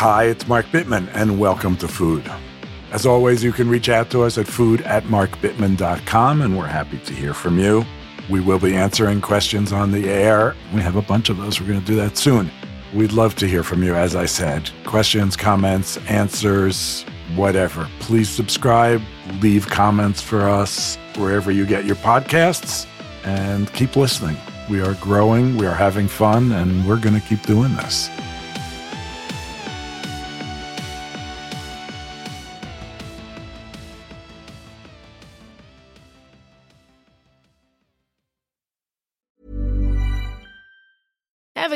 Hi, it's Mark Bittman, and welcome to Food. As always, you can reach out to us at food at markbittman.com, and we're happy to hear from you. We will be answering questions on the air. We have a bunch of those. We're going to do that soon. We'd love to hear from you, as I said. Questions, comments, answers, whatever. Please subscribe, leave comments for us wherever you get your podcasts, and keep listening. We are growing, we are having fun, and we're going to keep doing this.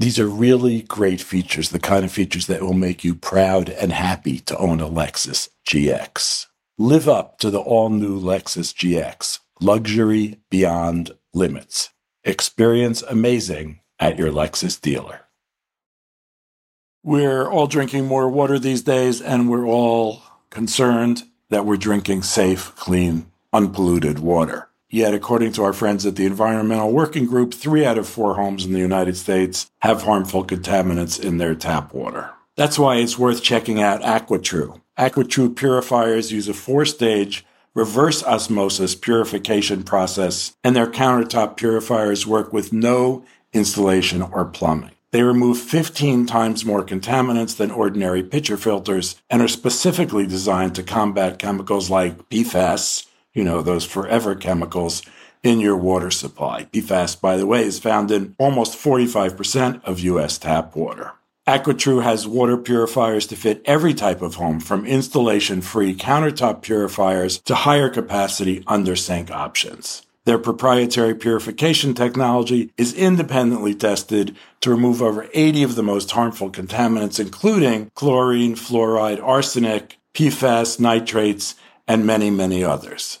These are really great features, the kind of features that will make you proud and happy to own a Lexus GX. Live up to the all new Lexus GX, luxury beyond limits. Experience amazing at your Lexus dealer. We're all drinking more water these days, and we're all concerned that we're drinking safe, clean, unpolluted water. Yet, according to our friends at the Environmental Working Group, three out of four homes in the United States have harmful contaminants in their tap water. That's why it's worth checking out AquaTru. AquaTru purifiers use a four stage reverse osmosis purification process, and their countertop purifiers work with no installation or plumbing. They remove 15 times more contaminants than ordinary pitcher filters and are specifically designed to combat chemicals like PFAS, you know, those forever chemicals in your water supply. PFAS, by the way, is found in almost 45% of U.S. tap water. AquaTru has water purifiers to fit every type of home, from installation free countertop purifiers to higher capacity under sink options. Their proprietary purification technology is independently tested to remove over 80 of the most harmful contaminants, including chlorine, fluoride, arsenic, PFAS, nitrates, and many, many others.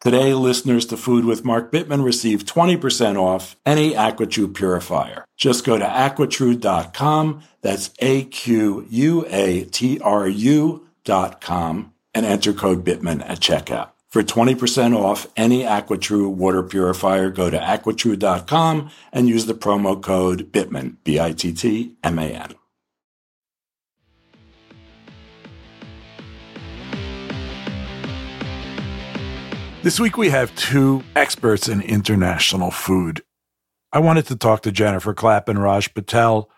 Today, listeners to Food with Mark Bittman receive 20% off any AquaTru purifier. Just go to aquatru.com, that's A-Q-U-A-T-R-U dot com, and enter code Bittman at checkout. For 20% off any AquaTru water purifier, go to aquatru.com and use the promo code Bittman, B-I-T-T-M-A-N. This week we have two experts in international food. I wanted to talk to Jennifer Clapp and Raj Patel,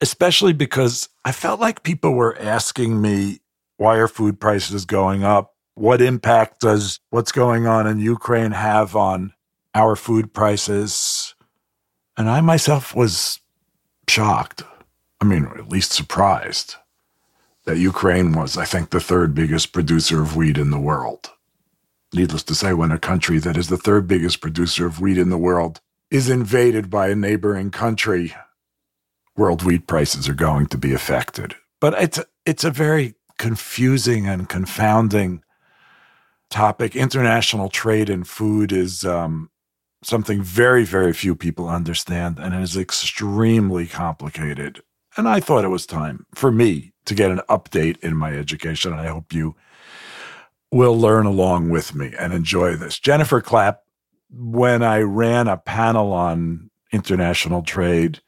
especially because I felt like people were asking me why are food prices going up? What impact does what's going on in Ukraine have on our food prices? And I myself was shocked. I mean, at least surprised that Ukraine was, I think, the third biggest producer of wheat in the world. Needless to say, when a country that is the third biggest producer of wheat in the world is invaded by a neighboring country, world wheat prices are going to be affected. But it's it's a very confusing and confounding topic. International trade in food is um, something very, very few people understand and is extremely complicated. And I thought it was time for me to get an update in my education. And I hope you will learn along with me and enjoy this. Jennifer Clapp, when I ran a panel on international trade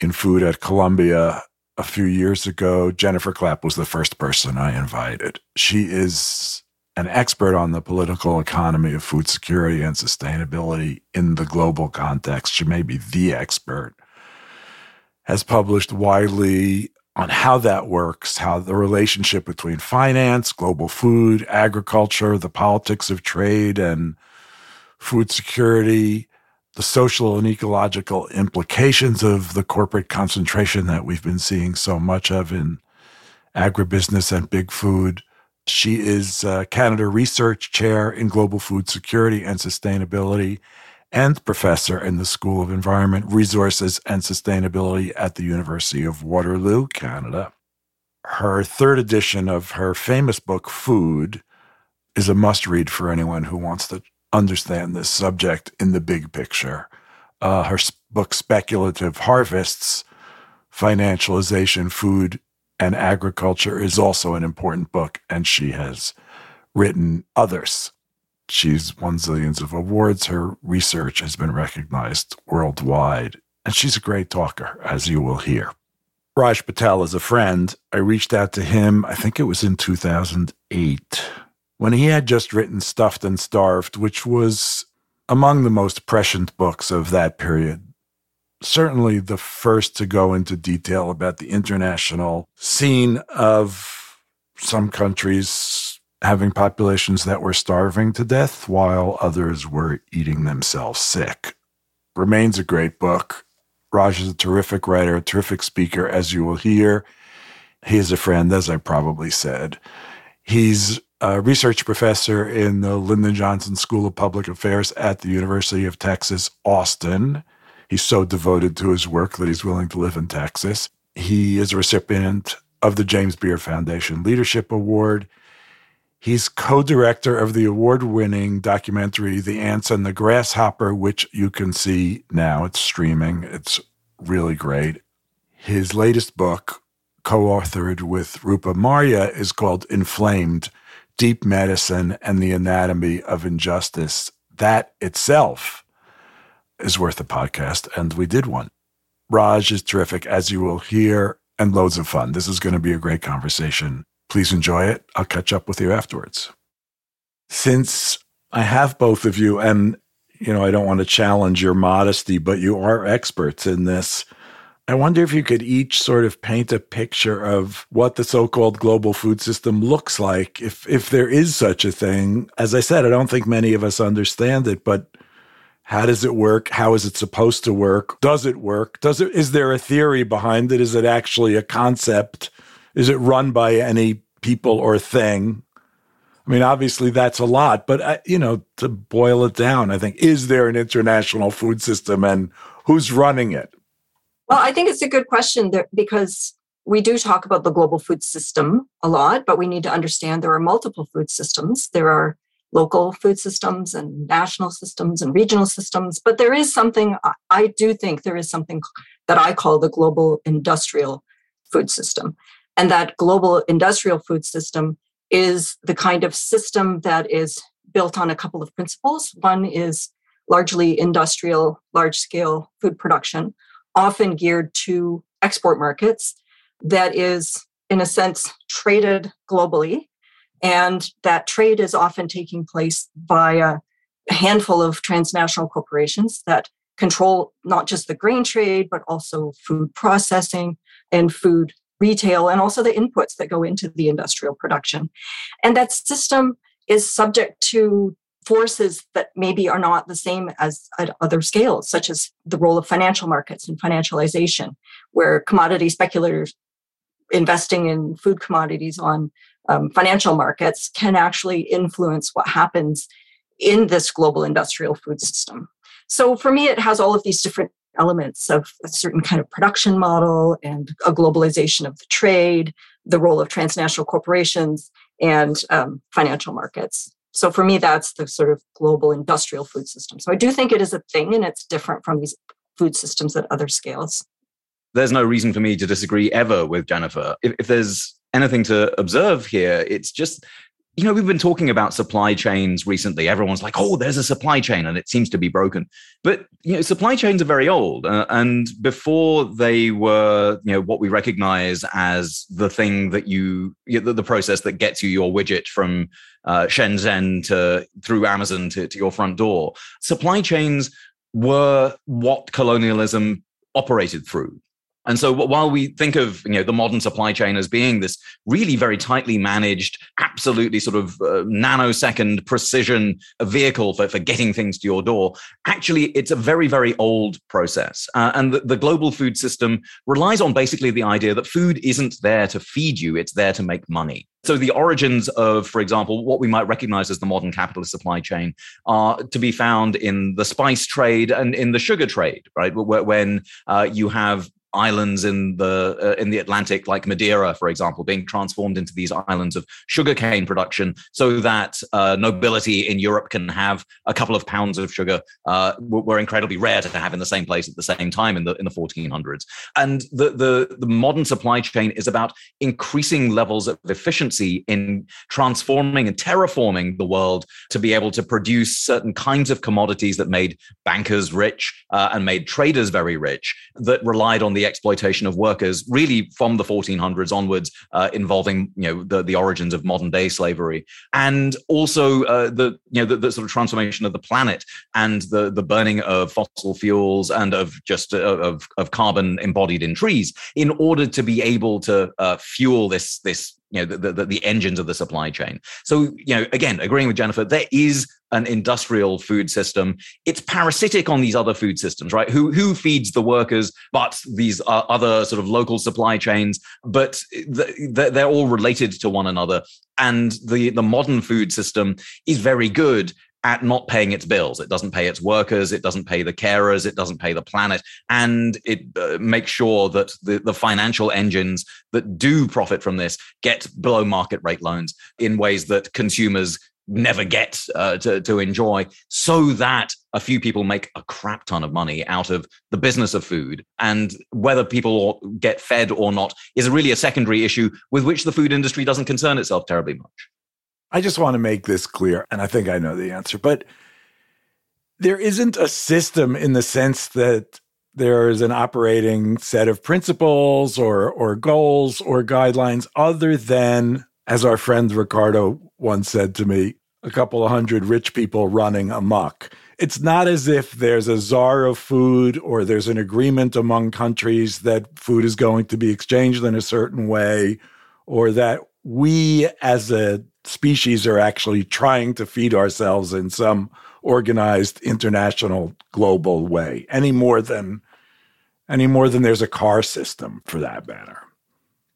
in food at Columbia a few years ago, Jennifer Clapp was the first person I invited. She is an expert on the political economy of food security and sustainability in the global context. She may be the expert. Has published widely on how that works, how the relationship between finance, global food, agriculture, the politics of trade and food security, the social and ecological implications of the corporate concentration that we've been seeing so much of in agribusiness and big food. She is uh, Canada Research Chair in Global Food Security and Sustainability and professor in the School of Environment, Resources, and Sustainability at the University of Waterloo, Canada. Her third edition of her famous book, Food, is a must read for anyone who wants to understand this subject in the big picture. Uh, her book, Speculative Harvests Financialization, Food, and Agriculture, is also an important book, and she has written others. She's won zillions of awards. Her research has been recognized worldwide, and she's a great talker, as you will hear. Raj Patel is a friend. I reached out to him, I think it was in 2008, when he had just written Stuffed and Starved, which was among the most prescient books of that period. Certainly the first to go into detail about the international scene of some countries having populations that were starving to death while others were eating themselves sick. Remains a great book. Raj is a terrific writer, a terrific speaker, as you will hear. He is a friend, as I probably said. He's a research professor in the Lyndon Johnson School of Public Affairs at the University of Texas, Austin. He's so devoted to his work that he's willing to live in Texas. He is a recipient of the James Beard Foundation Leadership Award. He's co director of the award winning documentary, The Ants and the Grasshopper, which you can see now. It's streaming, it's really great. His latest book, co authored with Rupa Marya, is called Inflamed Deep Medicine and the Anatomy of Injustice. That itself is worth a podcast, and we did one. Raj is terrific, as you will hear, and loads of fun. This is going to be a great conversation. Please enjoy it. I'll catch up with you afterwards. Since I have both of you, and you know, I don't want to challenge your modesty, but you are experts in this. I wonder if you could each sort of paint a picture of what the so-called global food system looks like, if if there is such a thing. As I said, I don't think many of us understand it, but how does it work? How is it supposed to work? Does it work? Does it is there a theory behind it? Is it actually a concept? Is it run by any people or thing? I mean, obviously that's a lot, but uh, you know, to boil it down, I think is there an international food system and who's running it? Well, I think it's a good question because we do talk about the global food system a lot, but we need to understand there are multiple food systems. There are local food systems and national systems and regional systems, but there is something I do think there is something that I call the global industrial food system. And that global industrial food system is the kind of system that is built on a couple of principles. One is largely industrial, large scale food production, often geared to export markets, that is, in a sense, traded globally And that trade is often taking place via a handful of transnational corporations that control not just the grain trade, but also food processing and food retail, and also the inputs that go into the industrial production. And that system is subject to forces that maybe are not the same as at other scales, such as the role of financial markets and financialization, where commodity speculators investing in food commodities on um, financial markets can actually influence what happens in this global industrial food system. So for me, it has all of these different elements of a certain kind of production model and a globalization of the trade, the role of transnational corporations, and um, financial markets. So for me, that's the sort of global industrial food system. So I do think it is a thing and it's different from these food systems at other scales. There's no reason for me to disagree ever with Jennifer. If, if there's anything to observe here, it's just you know, we've been talking about supply chains recently. Everyone's like, oh, there's a supply chain and it seems to be broken. But, you know, supply chains are very old. Uh, and before they were, you know, what we recognize as the thing that you, the, the process that gets you your widget from uh, Shenzhen to through Amazon to, to your front door, supply chains were what colonialism operated through. And so while we think of you know the modern supply chain as being this really very tightly managed, absolutely sort of uh, nanosecond precision vehicle for, for getting things to your door, actually it's a very, very old process. Uh, and the, the global food system relies on basically the idea that food isn't there to feed you, it's there to make money. So the origins of, for example, what we might recognize as the modern capitalist supply chain are to be found in the spice trade and in the sugar trade, right? When uh, you have islands in the uh, in the Atlantic, like Madeira, for example, being transformed into these islands of sugarcane production, so that uh, nobility in Europe can have a couple of pounds of sugar. Uh, were incredibly rare to have in the same place at the same time in the in the 1400s. And the the the modern supply chain is about increasing levels of efficiency in transforming and terraforming the world to be able to produce certain kinds of commodities that made bankers rich uh, and made traders very rich that relied on the exploitation of workers, really from the 1400s onwards, uh, involving you know the, the origins of modern day slavery, and also uh, the you know the, the, sort of transformation of the planet and the the burning of fossil fuels and of just uh, of of carbon embodied in trees in order to be able to uh, fuel this this you know the, the, the engines of the supply chain. So you know again agreeing with jennifer there is an industrial food system. It's parasitic on these other food systems right? Who who feeds the workers but these uh, other sort of local supply chains? But they're all related to one another. And the the modern food system is very good at not paying its bills. It doesn't pay its workers, it doesn't pay the carers, it doesn't pay the planet, and it uh, makes sure that the, the financial engines that do profit from this get below market rate loans in ways that consumers never get uh, to, to enjoy so that a few people make a crap ton of money out of the business of food. And whether people get fed or not is really a secondary issue with which the food industry doesn't concern itself terribly much I just want to make this clear, and I think I know the answer, but there isn't a system in the sense that there is an operating set of principles or or goals or guidelines other than as our friend Ricardo once said to me a couple of hundred rich people running amok. It's not as if there's a czar of food or there's an agreement among countries that food is going to be exchanged in a certain way or that we as a species are actually trying to feed ourselves in some organized international global way any more than any more than there's a car system for that matter.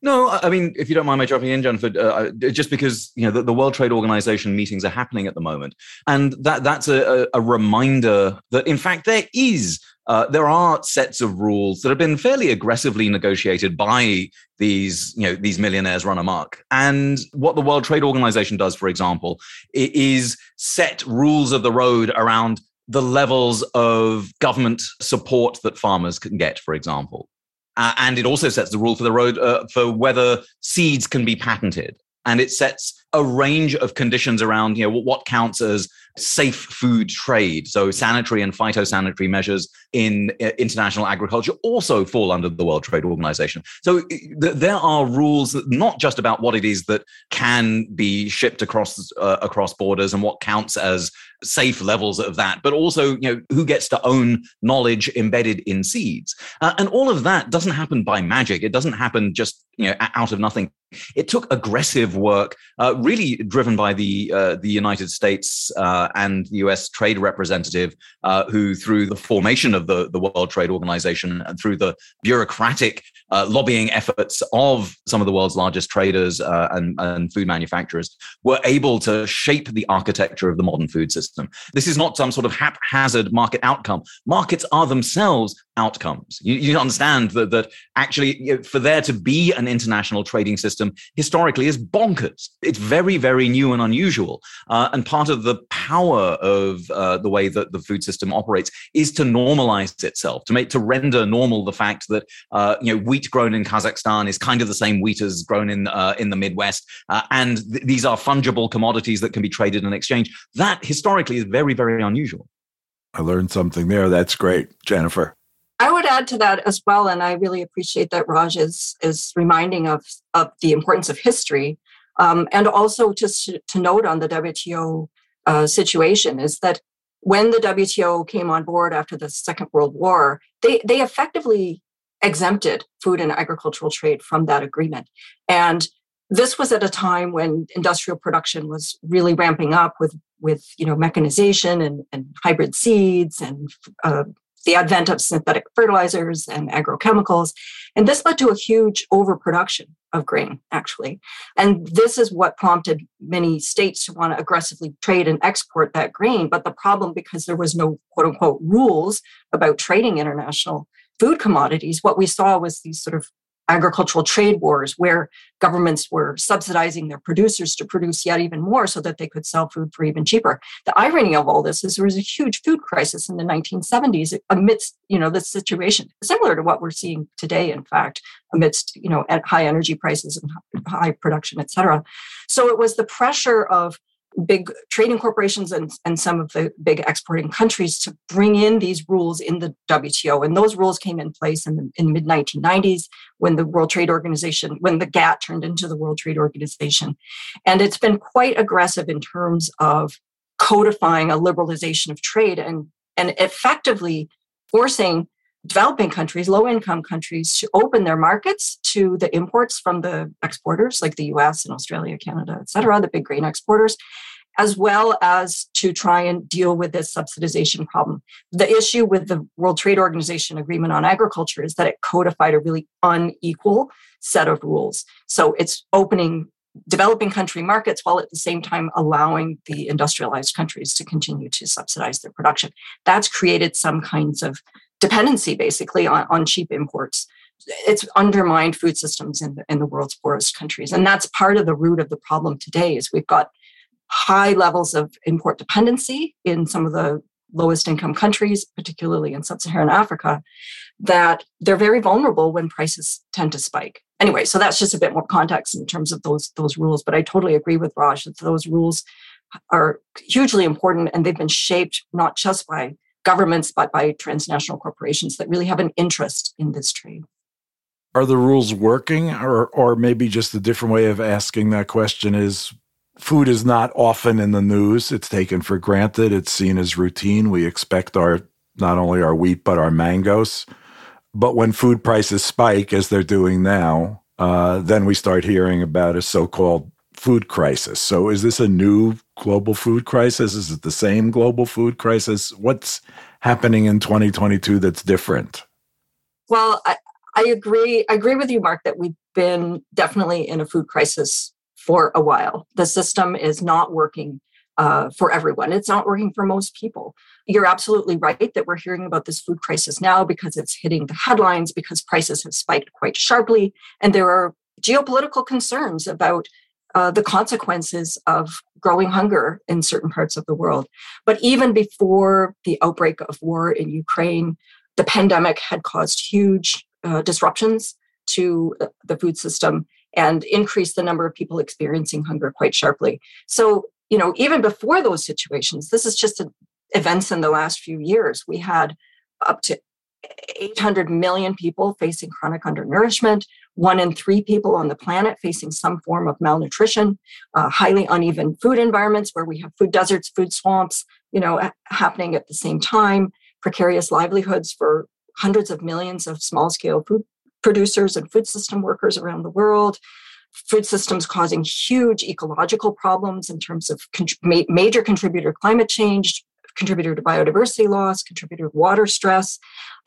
No, I mean, if you don't mind my jumping in, Jennifer, uh, just because you know the, the, World Trade Organization meetings are happening at the moment, and that that's a, a reminder that in fact there is uh, there are sets of rules that have been fairly aggressively negotiated by these, you know, these millionaires run amok. And what the World Trade Organization does, for example, is set rules of the road around the levels of government support that farmers can get, for example. Uh, and it also sets the rule for the road uh, for whether seeds can be patented. And it sets a range of conditions around, you know, what counts as safe food trade. So sanitary and phytosanitary measures in uh, international agriculture also fall under the World Trade Organization. So there are rules not just about what it is that can be shipped across uh, across borders and what counts as safe levels of that, but also you know who gets to own knowledge embedded in seeds, uh, and all of that doesn't happen by magic. It doesn't happen just you know out of nothing. It took aggressive work, uh, really driven by the uh, the United States uh, and the U.S. trade representative, uh, who through the formation of the the World Trade Organization and through the bureaucratic uh, lobbying efforts of some of the world's largest traders uh, and, and food manufacturers, were able to shape the architecture of the modern food system. This is not some sort of haphazard market outcome. Markets are themselves outcomes. You, you understand that, that actually, you know, for there to be an international trading system historically is bonkers. It's very, very new and unusual. Uh, and part of the power of uh, the way that the food system operates is to normalize itself, to make to render normal the fact that uh, you know wheat grown in Kazakhstan is kind of the same wheat as grown in uh, in the Midwest, uh, and th- these are fungible commodities that can be traded and exchanged. That historically is very, very unusual. I learned something there. That's great, Jennifer. I would add to that as well, and I really appreciate that Raj is is reminding of of the importance of history, um, and also just to, note on the WTO uh, situation is that when the WTO came on board after the Second World War, they they effectively exempted food and agricultural trade from that agreement, and this was at a time when industrial production was really ramping up with with you know mechanization and, and hybrid seeds and uh, the advent of synthetic fertilizers and agrochemicals. And this led to a huge overproduction of grain, actually. And this is what prompted many states to want to aggressively trade and export that grain. But the problem, because there was no quote unquote rules about trading international food commodities, what we saw was these sort of agricultural trade wars where governments were subsidizing their producers to produce yet even more so that they could sell food for even cheaper. The irony of all this is there was a huge food crisis in the 1970s amidst, you know, this situation, similar to what we're seeing today, in fact, amidst, you know, at high energy prices and high production, et cetera. So it was the pressure of big trading corporations and, and some of the big exporting countries to bring in these rules in the WTO. And those rules came in place in the in mid 1990s when the World Trade Organization, when the GATT turned into the World Trade Organization. And it's been quite aggressive in terms of codifying a liberalization of trade and, and effectively forcing developing countries, low income countries, to open their markets to the imports from the exporters like the US and Australia, Canada, et cetera, the big grain exporters, as well as to try and deal with this subsidization problem. The issue with the World Trade Organization Agreement on Agriculture is that it codified a really unequal set of rules. So it's opening developing country markets while at the same time allowing the industrialized countries to continue to subsidize their production. That's created some kinds of dependency basically on, on cheap imports it's undermined food systems in the, in the world's poorest countries and that's part of the root of the problem today is we've got high levels of import dependency in some of the lowest income countries particularly in sub-saharan africa that they're very vulnerable when prices tend to spike anyway so that's just a bit more context in terms of those those rules but i totally agree with raj that those rules are hugely important and they've been shaped not just by governments, but by transnational corporations that really have an interest in this trade. Are the rules working, or, or maybe just a different way of asking that question is food is not often in the news. It's taken for granted. It's seen as routine. We expect our not only our wheat but our mangoes. But when food prices spike, as they're doing now, uh, then we start hearing about a so-called food crisis. So is this a new global food crisis? Is it the same global food crisis? What's happening in 2022 that's different? Well, I, I agree. I agree with you, Mark, that we've been definitely in a food crisis for a while. The system is not working uh, for everyone. It's not working for most people. You're absolutely right that we're hearing about this food crisis now because it's hitting the headlines because prices have spiked quite sharply. And there are geopolitical concerns about uh, the consequences of growing hunger in certain parts of the world. But even before the outbreak of war in Ukraine, the pandemic had caused huge uh, disruptions to the food system and increased the number of people experiencing hunger quite sharply. So you know, even before those situations, this is just a, events in the last few years. We had up to 800 million people facing chronic undernourishment, one in three people on the planet facing some form of malnutrition, uh, highly uneven food environments where we have food deserts, food swamps, you know, happening at the same time, precarious livelihoods for hundreds of millions of small scale food producers and food system workers around the world, food systems causing huge ecological problems in terms of con- major contributor to climate change, contributor to biodiversity loss, contributor to water stress,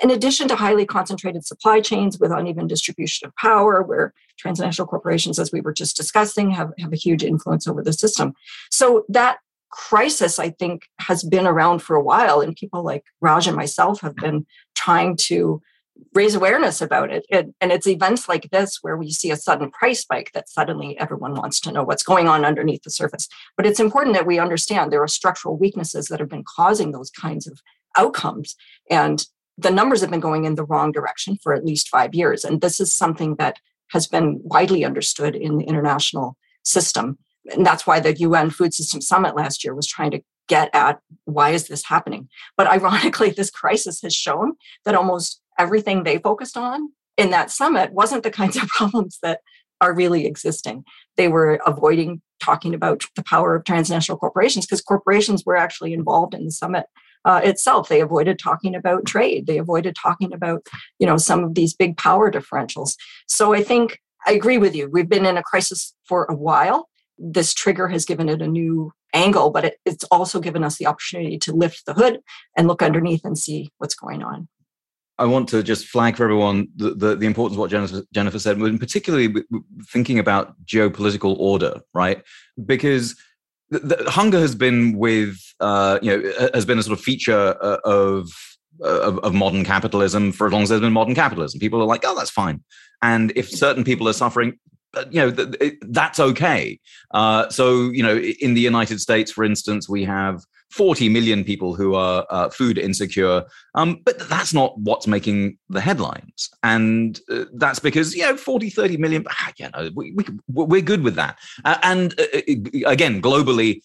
in addition to highly concentrated supply chains with uneven distribution of power, where transnational corporations, as we were just discussing, have, have a huge influence over the system. So that crisis, I think, has been around for a while, and people like Raj and myself have been trying to raise awareness about it. it. And it's events like this where we see a sudden price spike that suddenly everyone wants to know what's going on underneath the surface. But it's important that we understand there are structural weaknesses that have been causing those kinds of outcomes. And the numbers have been going in the wrong direction for at least five years. And this is something that has been widely understood in the international system. And that's why the UN Food System Summit last year was trying to get at why is this happening. But ironically, this crisis has shown that almost everything they focused on in that summit wasn't the kinds of problems that are really existing. They were avoiding talking about the power of transnational corporations because corporations were actually involved in the summit uh, itself. They avoided talking about trade. They avoided talking about, you know, some of these big power differentials. So I think I agree with you. We've been in a crisis for a while. This trigger has given it a new angle, but it, it's also given us the opportunity to lift the hood and look underneath and see what's going on. I want to just flag for everyone the, the, the importance of what Jennifer, Jennifer said, and particularly thinking about geopolitical order, right? Because the, the hunger has been with, uh, you know, has been a sort of feature uh, of, of, of modern capitalism for as long as there's been modern capitalism. People are like, oh, that's fine. And if certain people are suffering, uh, you know th- th- that's okay uh, so you know in the united states for instance we have 40 million people who are uh, food insecure. Um, but that's not what's making the headlines. And uh, that's because you know 40 30 million ah, you know we, we, we're good with that. Uh, and uh, again globally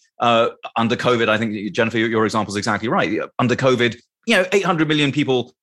under covid i think jennifer your, your example is exactly right. Under covid you know 800 million people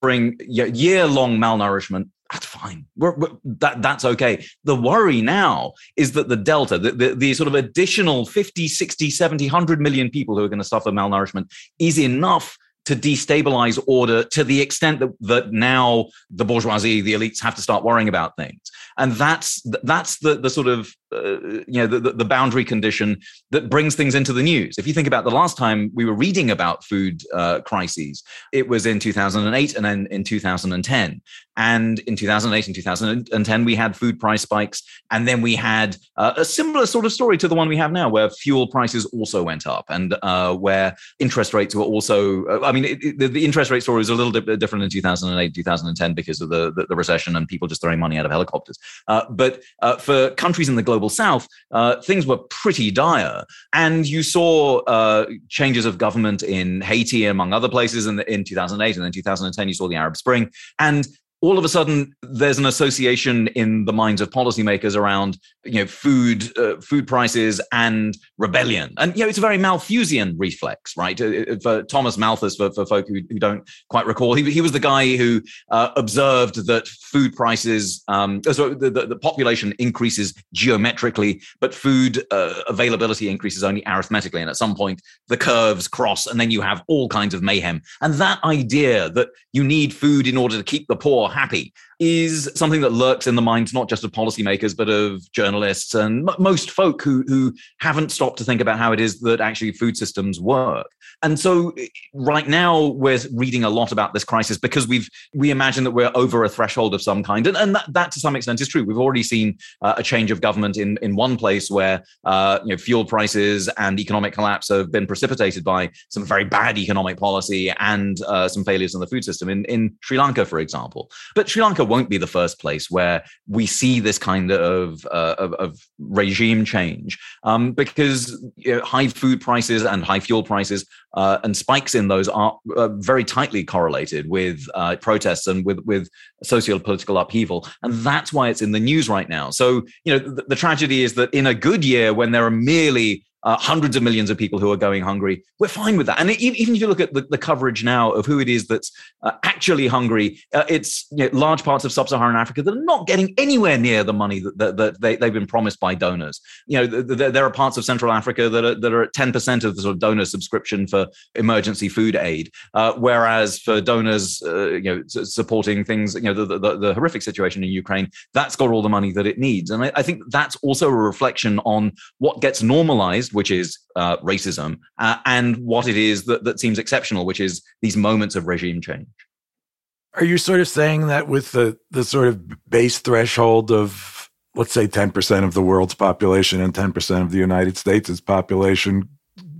bring year long malnourishment that's fine. We're, we're, that, that's okay. The worry now is that the delta, the, the, the, sort of additional 50, 60, 70, 100 million people who are going to suffer malnourishment is enough to destabilize order to the extent that, that now the bourgeoisie, the elites have to start worrying about things. And that's, that's the, the sort of, uh, you know, the, the boundary condition that brings things into the news. If you think about the last time we were reading about food uh, crises, it was in 2008 and then in 2010. And in 2008 and 2010, we had food price spikes. And then we had uh, a similar sort of story to the one we have now, where fuel prices also went up and uh, where interest rates were also, uh, I mean, it, it, the interest rate story was a little bit different in 2008, 2010 because of the, the, the recession and people just throwing money out of helicopters. Uh, but uh, for countries in the global south, uh, things were pretty dire. And you saw changes of government in Haiti, among other places, in, the, in 2008. And then 2010, you saw the Arab Spring. And all of a sudden there's an association in the minds of policymakers around you know food uh, food prices and rebellion. And you know it's a very malthusian reflex right? Uh, uh, for thomas malthus for, for folk who, who don't quite recall he, he was the guy who uh, observed that food prices um, uh, so the, the, the, population increases geometrically but food uh, availability increases only arithmetically. And at some point the curves cross and then you have all kinds of mayhem. And that idea that you need food in order to keep the poor happy is something that lurks in the minds not just of policymakers but of journalists and m- most folk who who haven't stopped to think about how it is that actually food systems work. And so eh, right now we're reading a lot about this crisis because we've we imagine that we're over a threshold of some kind, and, and that, that to some extent is true. We've already seen uh, a change of government in in one place where uh, you know fuel prices and economic collapse have been precipitated by some very bad economic policy and uh, some failures in the food system in in Sri Lanka, for example. But Sri Lanka won't be the first place where we see this kind of uh, of, of, regime change um, because you know, high food prices and high fuel prices uh, and spikes in those are uh, very tightly correlated with uh, protests and with with socio-political upheaval, and that's why it's in the news right now. So you know the, the tragedy is that in a good year when there are merely uh, hundreds of millions of people who are going hungry. We're fine with that. And even if you look at the, the coverage now of who it is that's uh, actually hungry, uh, it's you know, large parts of sub-Saharan Africa that are not getting anywhere near the money that, that, that they, have been promised by donors. You know, the, the, there are parts of Central Africa that are, that are at 10% of the sort of donor subscription for emergency food aid, uh, whereas for donors, uh, you know, supporting things, you know, the, the, the, horrific situation in Ukraine, that's got all the money that it needs. And I, I think that's also a reflection on what gets normalized which is uh, racism, uh, and what it is that, that seems exceptional, which is these moments of regime change. Are you sort of saying that with the, the sort of base threshold of, let's say, 10% of the world's population and 10% of the United States' population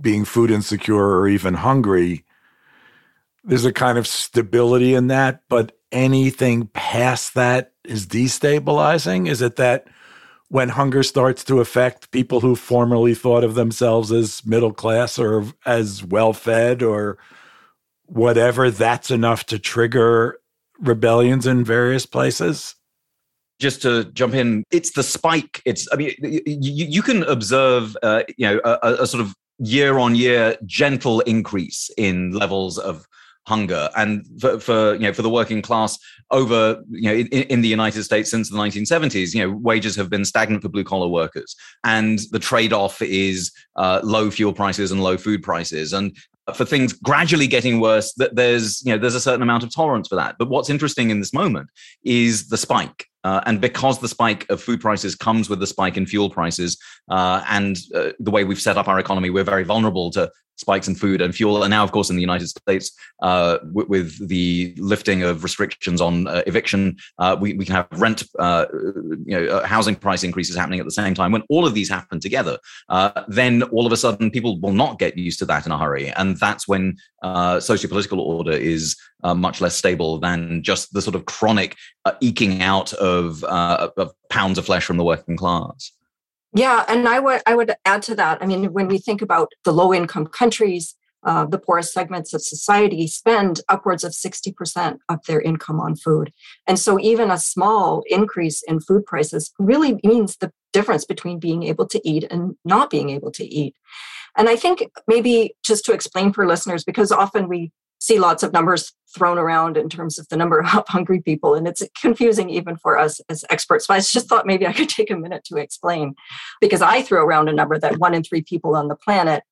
being food insecure or even hungry, there's a kind of stability in that, but anything past that is destabilizing? Is it that when hunger starts to affect people who formerly thought of themselves as middle class or as well fed or whatever, that's enough to trigger rebellions in various places? just to jump in, it's the spike. It's, I mean, you, you can observe, uh, you know, a, a, sort of year on year gentle increase in levels of hunger and for, for, you know for the working class over you know in, in, the united states since the 1970s you know wages have been stagnant for blue collar workers. And the trade-off is uh, low fuel prices and low food prices. And for things gradually getting worse that there's you know there's a certain amount of tolerance for that. But what's interesting in this moment is the spike. Uh, and because the spike of food prices comes with the spike in fuel prices, uh, and uh, the way we've set up our economy, we're very vulnerable to spikes in food and fuel. And now, of course, in the United States, uh, with, the lifting of restrictions on uh, eviction, uh, we, we can have rent, you know, housing price increases happening at the same time. When all of these happen together, then all of a sudden people will not get used to that in a hurry. And that's when socio-political order is much less stable than just the sort of chronic eking out of uh, of pounds of flesh from the working class. Yeah, and I would I would add to that. I mean, when we think about the low income countries, uh, the poorest segments of society spend upwards of 60% of their income on food. And so, even a small increase in food prices really means the difference between being able to eat and not being able to eat. And I think maybe just to explain for listeners, because often we see lots of numbers thrown around in terms of the number of hungry people and it's confusing even for us as experts. So i just thought maybe i could take a minute to explain because i threw around a number that one in three people on the planet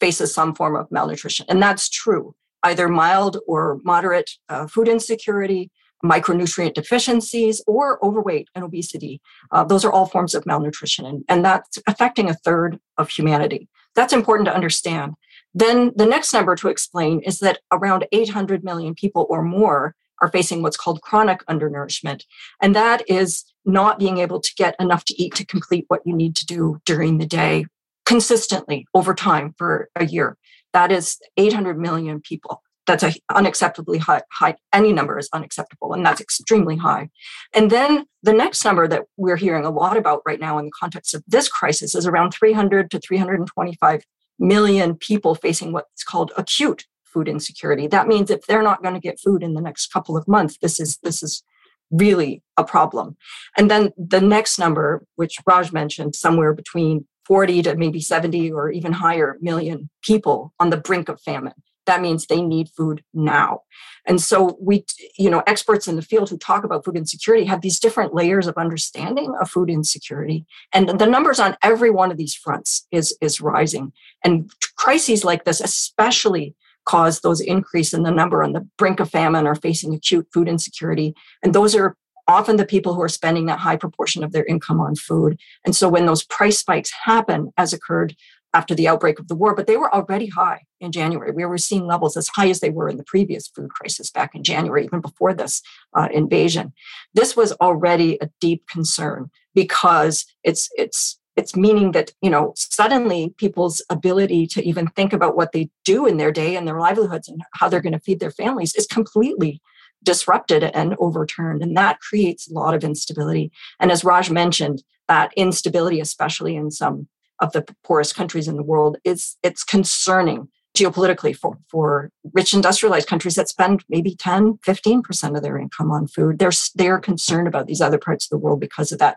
faces some form of malnutrition and that's true. Either mild or moderate uh, food insecurity micronutrient deficiencies or overweight and obesity. Uh, those are all forms of malnutrition and, and that's affecting a third of humanity. That's important to understand then the next number to explain is that around 800 million people or more are facing what's called chronic undernourishment. And that is not being able to get enough to eat to complete what you need to do during the day consistently over time for a year. That is 800 million people. That's a unacceptably high, high. Any number is unacceptable, and that's extremely high. And then the next number that we're hearing a lot about right now in the context of this crisis is around 300 to 325 million people facing what's called acute food insecurity. That means if they're not going to get food in the next couple of months, this is this is really a problem. And then the next number, which Raj mentioned, somewhere between 40 to maybe 70 or even higher million people on the brink of famine that means they need food now. And so we, you know, experts in the field who talk about food insecurity have these different layers of understanding of food insecurity. And the numbers on every one of these fronts is, is rising. And crises like this especially cause those increase in the number on the brink of famine or facing acute food insecurity. And those are often the people who are spending that high proportion of their income on food. And so when those price spikes happen, as occurred after the outbreak of the war, but they were already high in January. We were seeing levels as high as they were in the previous food crisis back in January, even before this uh, invasion. This was already a deep concern because it's it's it's meaning that you know suddenly people's ability to even think about what they do in their day and their livelihoods and how they're going to feed their families is completely disrupted and overturned and that creates a lot of instability and as raj mentioned that instability especially in some of the poorest countries in the world is it's concerning geopolitically for, for rich industrialized countries that spend maybe 10 15% of their income on food they're they're concerned about these other parts of the world because of that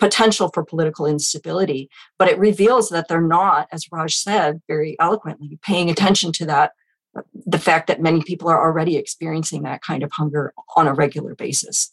potential for political instability. But it reveals that they're not, as Raj said very eloquently, paying attention to that the fact that many people are already experiencing that kind of hunger on a regular basis.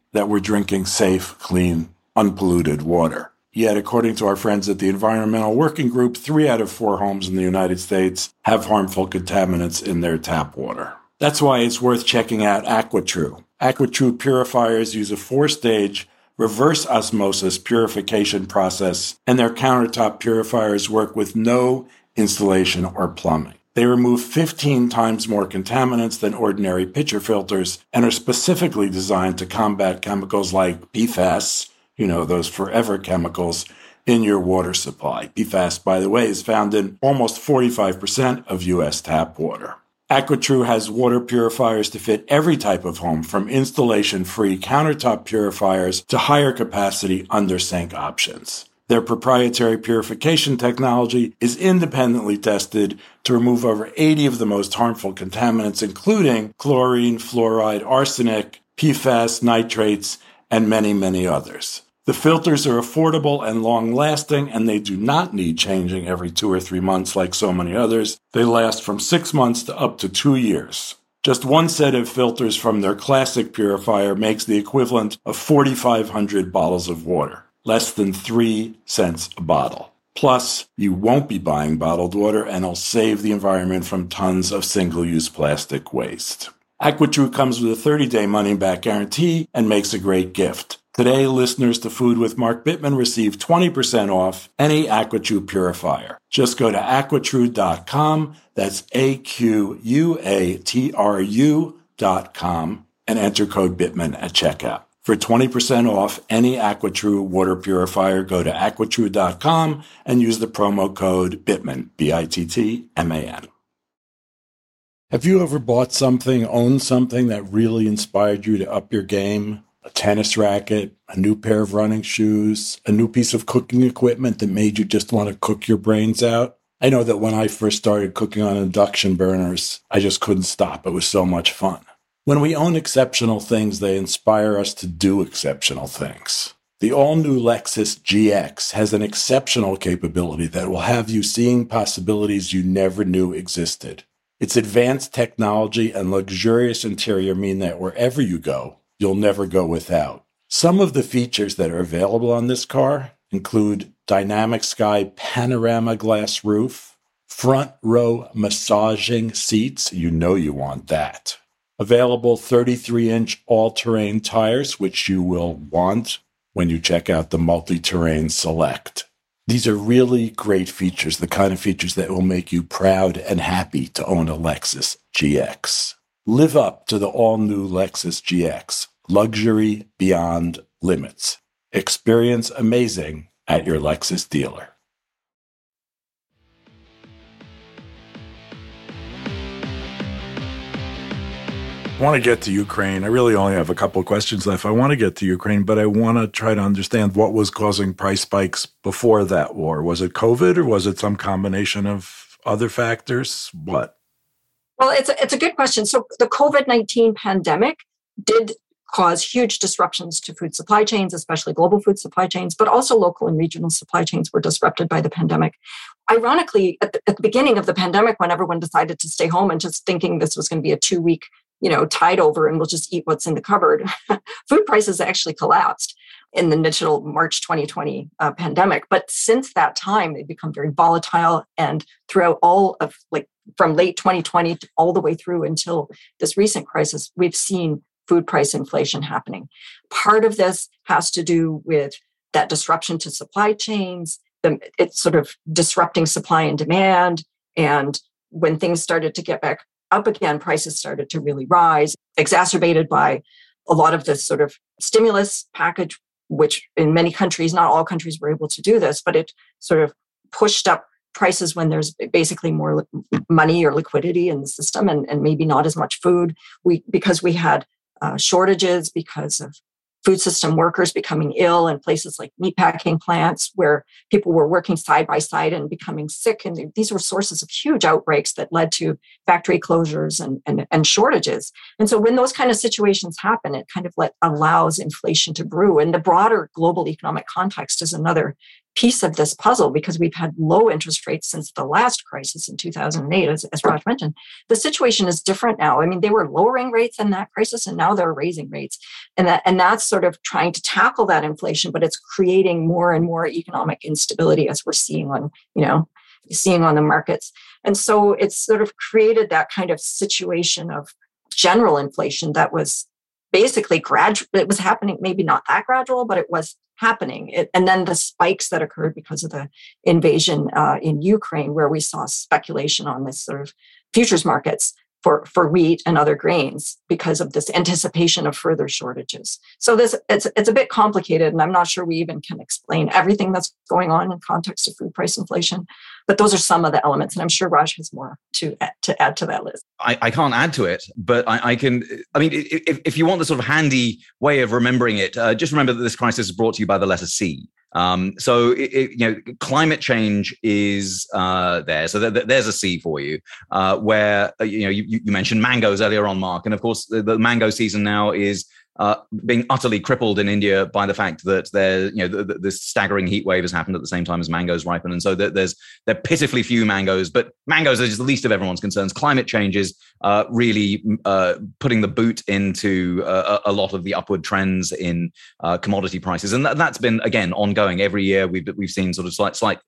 that we're drinking safe, clean, unpolluted water. Yet, according to our friends at the Environmental Working Group, three out of four homes in the United States have harmful contaminants in their tap water. That's why it's worth checking out AquaTru. AquaTru purifiers use a four stage reverse osmosis purification process, and their countertop purifiers work with no installation or plumbing. They remove 15 times more contaminants than ordinary pitcher filters and are specifically designed to combat chemicals like PFAS, you know, those forever chemicals in your water supply. PFAS, by the way, is found in almost 45% of U.S. tap water. AquaTru has water purifiers to fit every type of home, from installation free countertop purifiers to higher capacity under sink options. Their proprietary purification technology is independently tested to remove over 80 of the most harmful contaminants, including chlorine, fluoride, arsenic, PFAS, nitrates, and many, many others. The filters are affordable and long lasting, and they do not need changing every two or three months like so many others. They last from six months to up to two years. Just one set of filters from their classic purifier makes the equivalent of 4,500 bottles of water, less than three cents a bottle. Plus, you won't be buying bottled water and it'll save the environment from tons of single use plastic waste. AquaTru comes with a 30 day money back guarantee and makes a great gift. Today, listeners to Food with Mark Bittman receive 20% off any AquaTru purifier. Just go to aquatru.com, that's A-Q-U-A-T-R-U dot com, and enter code Bittman at checkout. For 20% off any AquaTru water purifier, go to aquatru.com and use the promo code BITTMAN, B-I-T-T-M-A-N. Have you ever bought something, owned something that really inspired you to up your game? a tennis racket, a new pair of running shoes, a new piece of cooking equipment that made you just want to cook your brains out. I know that when I first started cooking on induction burners, I just couldn't stop. It was so much fun. When we own exceptional things, they inspire us to do exceptional things. The all new Lexus GX has an exceptional capability that will have you seeing possibilities you never knew existed. Its advanced technology and luxurious interior mean that wherever you go, you'll never go without. Some of the features that are available on this car include dynamic sky panorama glass roof, front row massaging seats. You know you want that. Available 33 inch all terrain tires, which you will want when you check out the multi terrain select. These are really great features, the kind of features that will make you proud and happy to own a Lexus GX. Live up to the all new Lexus GX, luxury beyond limits. Experience amazing at your Lexus dealer. Want to get to Ukraine. I really only have a couple questions left. I want to get to Ukraine, but I want to try to understand what was causing price spikes before that war. Was it COVID or was it some combination of other factors? What? Well, it's a, it's a good question. So the COVID 19 pandemic did cause huge disruptions to food supply chains, especially global food supply chains, but also local and regional supply chains were disrupted by the pandemic. Ironically, at the, at the beginning of the pandemic, when everyone decided to stay home and just thinking this was going to be a two week you know, tide over and we'll just eat what's in the cupboard. Food prices actually collapsed in the initial March 2020 uh, pandemic. But since that time, they've become very volatile. And throughout all of like from late 2020 all the way through until this recent crisis, we've seen food price inflation happening. Part of this has to do with that disruption to supply chains, the, it's sort of disrupting supply and demand. And when things started to get back up again, prices started to really rise, exacerbated by a lot of this sort of stimulus package, which in many countries, not all countries were able to do this, but it sort of pushed up prices when there's basically more money or liquidity in the system and, and maybe not as much food. We because we had uh, shortages because of food system workers becoming ill in places like meatpacking plants where people were working side by side and becoming sick. And these were sources of huge outbreaks that led to factory closures and, and, and shortages. And so when those kind of situations happen, it kind of let, allows inflation to brew. And the broader global economic context is another piece of this puzzle because we've had low interest rates since the last crisis in 2008, as, as Raj mentioned. The situation is different now. I mean, they were lowering rates in that crisis and now they're raising rates. And that and that's sort of trying to tackle that inflation, but it's creating more and more economic instability as we're seeing on, you know, seeing on the markets. And so it's sort of created that kind of situation of general inflation that was basically gradual it was happening maybe not that gradual but it was happening. It, and then the spikes that occurred because of the invasion uh, in Ukraine, where we saw speculation on this sort of futures markets for, for wheat and other grains because of this anticipation of further shortages. So this it's it's a bit complicated, and I'm not sure we even can explain everything that's going on in context of food price inflation. But those are some of the elements, and I'm sure Raj has more to add, to add to that list. I, I can't add to it, but I, I, can. I mean, if, if you want the sort of handy way of remembering it, uh, just remember that this crisis is brought to you by the letter C. Um, so it, it, you know, climate change is uh, there. So th- th- there's a C for you. Uh, where uh, you know you, you, mentioned mangoes earlier on, Mark, and of course the, the mango season now is uh, being utterly crippled in India by the fact that there, you know, this staggering heat wave has happened at the same time as mangoes ripen, and so there's there are pitifully few mangoes. But mangoes are just the least of everyone's concerns. Climate change is uh, really uh, putting the boot into uh, a lot of the upward trends in uh, commodity prices, and that, has been again ongoing every year. We've we've seen sort of slight slight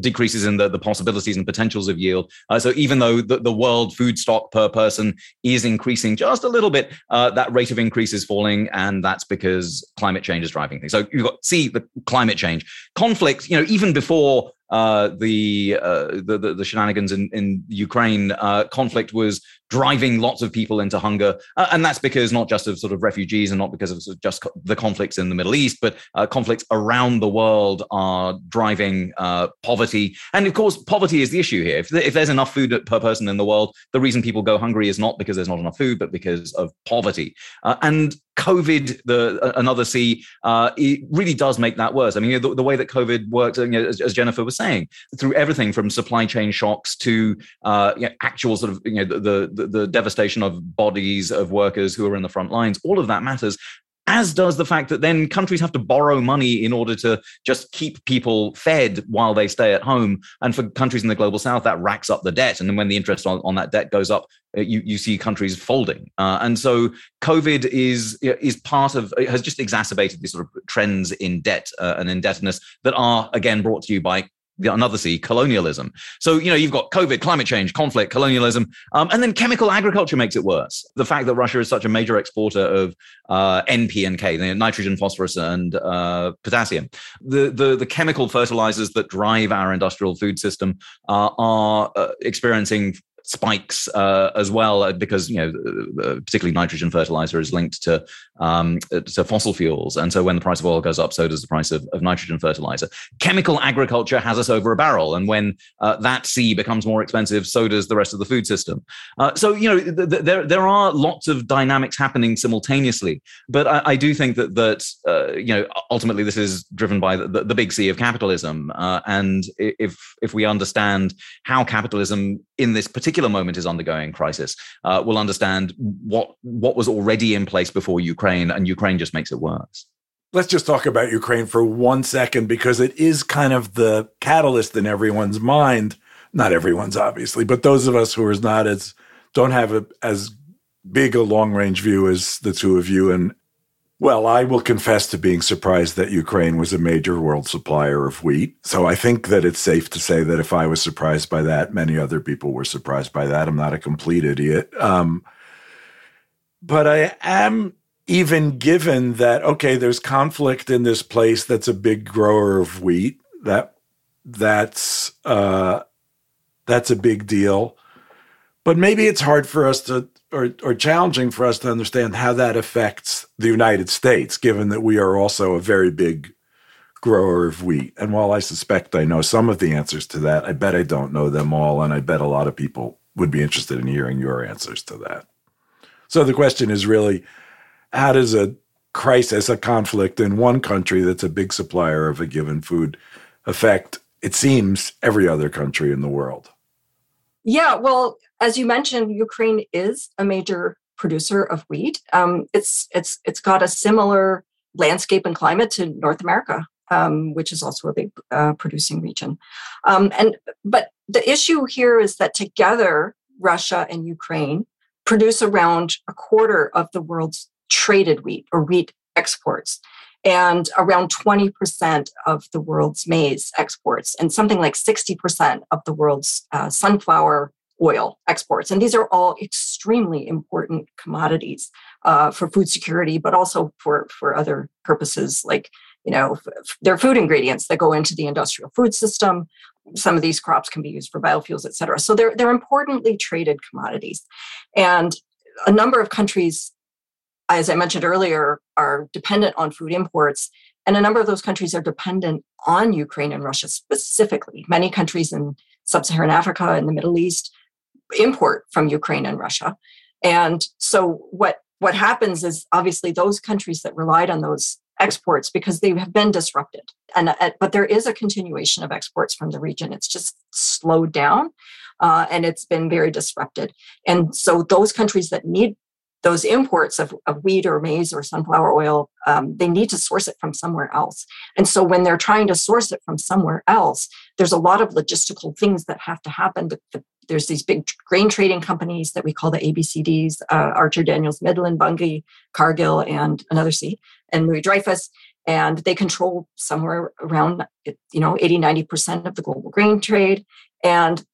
decreases in the, the possibilities and potentials of yield. so even though the, the world food stock per person is increasing just a little bit, that rate of increase is falling, and that's because climate change is driving things. So you've got see the climate change conflict. You know, even before uh, the, uh, the, the, the shenanigans in in Ukraine uh, conflict was driving lots of people into hunger, uh, and that's because not just of sort of refugees and not because of, sort of just the conflicts in the Middle East, but uh, conflicts around the world are driving uh, poverty, and of course, poverty is the issue here. If, if there's enough food per person in the world, the reason people go hungry is not because there's not enough food, but because of poverty, and COVID, the another C, uh, it really does make that worse. I mean, the, the way that COVID works, you know, as, as, Jennifer was saying, through everything from supply chain shocks to uh, you know, actual sort of you know the, the the devastation of bodies of workers who are in the front lines, all of that matters as does the fact that then countries have to borrow money in order to just keep people fed while they stay at home. And for countries in the global south, that racks up the debt. And then when the interest on, on that debt goes up, you, you see countries folding. Uh, and so COVID is, is part of, has just exacerbated these sort of trends in debt uh, and indebtedness that are, again, brought to you by another C, colonialism. So, you know, you've got COVID, climate change, conflict, colonialism, um, and then chemical agriculture makes it worse. The fact that Russia is such a major exporter of uh, NP and K, nitrogen, phosphorus, and uh, potassium, the, the, the chemical fertilizers that drive our industrial food system uh, are uh, experiencing spikes uh, as well uh, because you know uh, particularly nitrogen fertilizer is linked to um, to fossil fuels. And so when the price of oil goes up so does the price of, of nitrogen fertilizer. Chemical agriculture has us over a barrel. And when uh, that C becomes more expensive so does the rest of the food system. Uh, so you know th- th- there there are lots of dynamics happening simultaneously. But I, I do think that that uh, you know ultimately this is driven by the, the, the big C of capitalism. And if if we understand how capitalism in this particular moment is undergoing crisis uh, will understand what what was already in place before Ukraine, and Ukraine just makes it worse. Let's just talk about Ukraine for one second because it is kind of the catalyst in everyone's mind. Not everyone's, obviously, but those of us who are not as don't have a, as big a long range view as the two of you and well, I will confess to being surprised that Ukraine was a major world supplier of wheat. So I think that it's safe to say that if I was surprised by that, many other people were surprised by that. I'm not a complete idiot. Um, but I am even given that, okay, there's conflict in this place that's a big grower of wheat. That that's uh, that's a big deal. But maybe it's hard for us to or, or challenging for us to understand how that affects the United States, given that we are also a very big grower of wheat. And while I suspect I know some of the answers to that, I bet I don't know them all. And I bet a lot of people would be interested in hearing your answers to that. So the question is really how does a crisis, a conflict in one country that's a big supplier of a given food affect, it seems, every other country in the world? Yeah, well, as you mentioned, Ukraine is a major producer of wheat. Um, it's it's it's got a similar landscape and climate to North America, um, which is also a big uh, producing region. Um, and but the issue here is that together, Russia and Ukraine produce around a quarter of the world's traded wheat or wheat exports and around 20% of the world's maize exports, and something like 60% of the world's uh, sunflower oil exports. And these are all extremely important commodities uh, for food security, but also for, for other purposes like, you know, f- food ingredients that go into the industrial food system. Some of these crops can be used for biofuels, et cetera. So they're, they're importantly traded commodities. And a number of countries as I mentioned earlier, are dependent on food imports. And a number of those countries are dependent on Ukraine and Russia specifically. Many countries in sub Saharan Africa and the Middle East import from Ukraine and Russia. And so what, what happens is obviously those countries that relied on those exports because they have been disrupted. And but there is a continuation of exports from the region. It's just slowed down. Uh, and it's been very disrupted. And so those countries that need those imports of, of wheat or maize or sunflower oil, um, they need to source it from somewhere else. And so when they're trying to source it from somewhere else, there's a lot of logistical things that have to happen. The, the, there's these big grain trading companies that we call the ABCDs, uh, Archer Daniels Midland, Bunge, Cargill, and another C, and Louis Dreyfus. And they control somewhere around, you know, 80, 90% of the global grain trade. And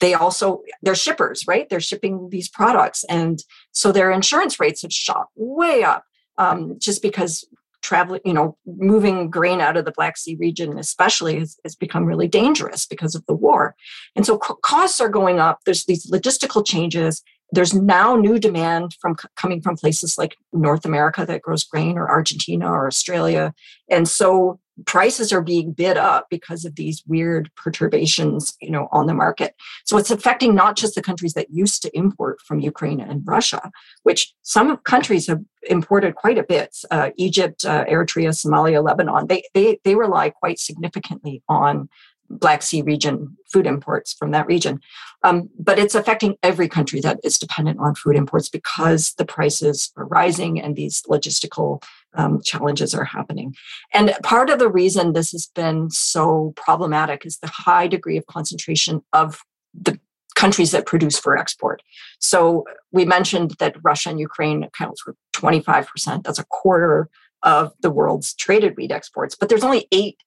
they also they're shippers right they're shipping these products and so their insurance rates have shot way up um, just because traveling you know moving grain out of the black sea region especially has, has become really dangerous because of the war. And so costs are going up. There's these logistical changes. There's now new demand from coming from places like north america that grows grain or argentina or australia. And so prices are being bid up because of these weird perturbations you know on the market so it's affecting not just the countries that used to import from ukraine and russia which some countries have imported quite a bit uh, egypt uh, eritrea somalia lebanon they, they they rely quite significantly on Black Sea region food imports from that region. Um, but it's affecting every country that is dependent on food imports because the prices are rising and these logistical um, challenges are happening. And part of the reason this has been so problematic is the high degree of concentration of the countries that produce for export. So we mentioned that Russia and Ukraine account for 25%. That's a quarter of the world's traded wheat exports. But there's only eight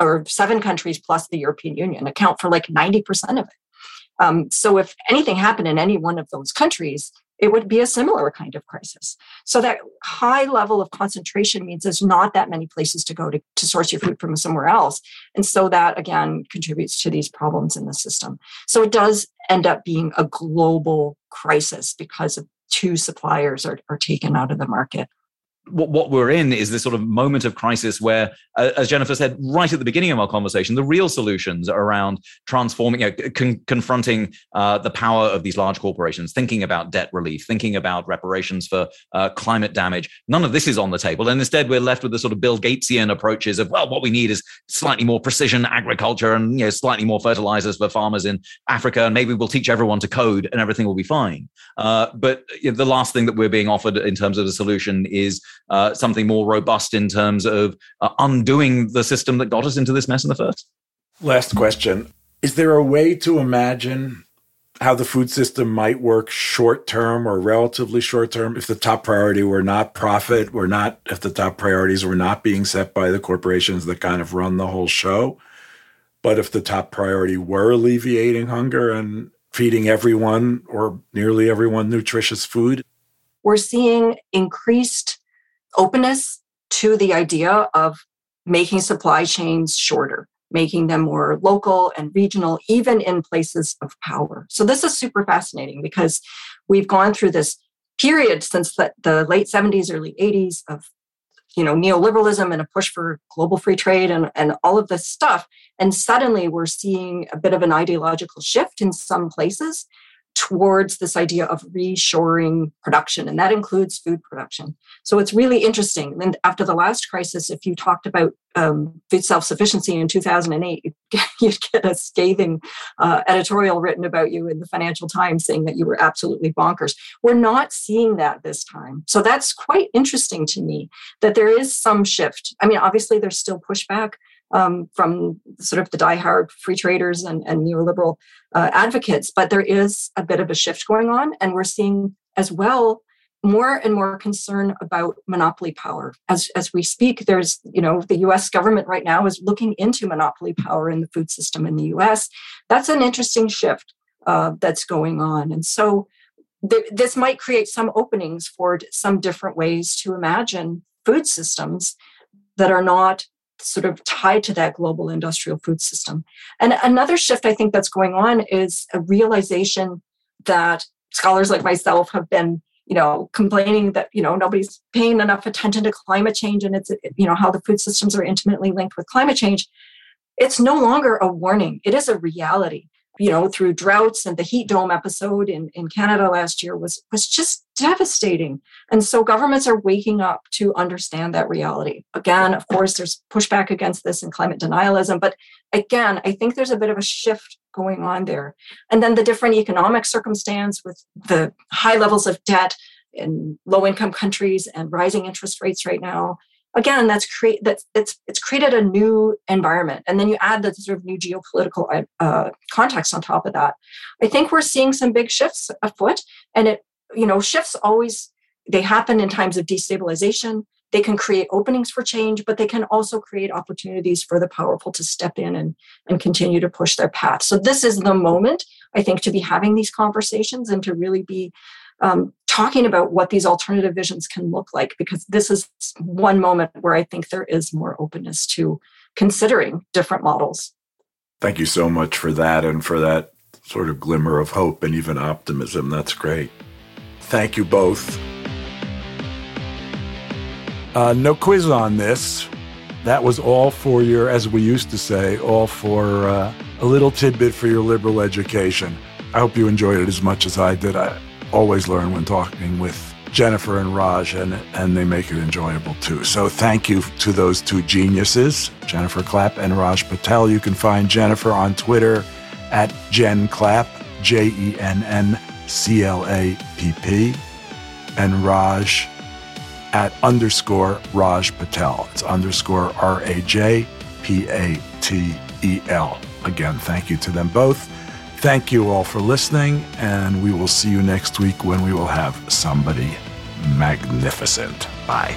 or seven countries plus the European Union account for like 90% of it. Um, so if anything happened in any one of those countries, it would be a similar kind of crisis. So that high level of concentration means there's not that many places to go to, to source your food from somewhere else. And so that again contributes to these problems in the system. So it does end up being a global crisis because of two suppliers are, are taken out of the market what, what we're in is this sort of moment of crisis where, uh, as Jennifer said right at the beginning of our conversation, the real solutions are around transforming, you know, con- confronting uh, the power of these large corporations, thinking about debt relief, thinking about reparations for uh, climate damage. None of this is on the table. And instead, we're left with the sort of Bill Gatesian approaches of, well, what we need is slightly more precision agriculture and you know, slightly more fertilizers for farmers in Africa. And maybe we'll teach everyone to code and everything will be fine. Uh, but you know, the last thing that we're being offered in terms of a solution is uh, something more robust in terms of uh, undoing the system that got us into this mess in the first? Last question. Is there a way to imagine how the food system might work short term or relatively short term if the top priority were not profit, were not, if the top priorities were not being set by the corporations that kind of run the whole show? But if the top priority were alleviating hunger and feeding everyone or nearly everyone nutritious food? We're seeing increased openness to the idea of making supply chains shorter, making them more local and regional, even in places of power. So, this is super fascinating because we've gone through this period since the, the late 70s, early 80s of you know neoliberalism and a push for global free trade and, and all of this stuff and suddenly we're seeing a bit of an ideological shift in some places towards this idea of reshoring production, and that includes food production. So it's really interesting. And after the last crisis, if you talked about um, food self sufficiency in 2008, you'd get a scathing uh, editorial written about you in the Financial Times saying that you were absolutely bonkers. We're not seeing that this time. So that's quite interesting to me that there is some shift. I mean, obviously, there's still pushback um, from sort of the diehard free traders and, and neoliberal uh, advocates, but there is a bit of a shift going on, and we're seeing as well more and more concern about monopoly power. As as we speak there's you know the US government right now is looking into monopoly power in the food system in the US that's an interesting shift uh, that's going on and so th- this might create some openings for some different ways to imagine food systems that are not sort of tied to that global industrial food system. And another shift I think that's going on is a realization that scholars like myself have been you know complaining that you know nobody's paying enough attention to climate change and it's you know how the food systems are intimately linked with climate change. It's no longer a warning. It is a reality you know, through droughts and the heat dome episode in, in Canada last year was was just devastating. And so governments are waking up to understand that reality. Again, of course, there's pushback against this and climate denialism, but again, I think there's a bit of a shift going on there. And then the different economic circumstance with the high levels of debt in low income countries and rising interest rates right now again that's create that's it's it's created a new environment. And then you add the sort of new geopolitical uh, context on top of that. I think we're seeing some big shifts afoot and it you know shifts always they happen in times of destabilization. They can create openings for change but they can also create opportunities for the powerful to step in and and continue to push their path. So this is the moment i think to be having these conversations and to really be um, talking about what these alternative visions can look like, because this is one moment where I think there is more openness to considering different models. Thank you so much for that and for that sort of glimmer of hope and even optimism. That's great. Thank you both. Uh, no quiz on this. That was all for your, as we used to say, all for uh, a little tidbit for your liberal education. I hope you enjoyed it as much as I did. I, always learn when talking with Jennifer and Raj, and, and they make it enjoyable too. So thank you to those two geniuses, Jennifer Clapp and Raj Patel. You can find Jennifer on Twitter at Jenn Clapp, J E N N C L A P P, and Raj at underscore Raj Patel. It's underscore R A J P A T E L. Again, thank you to them both. Thank you all for listening, and we will see you next week when we will have somebody magnificent. Bye.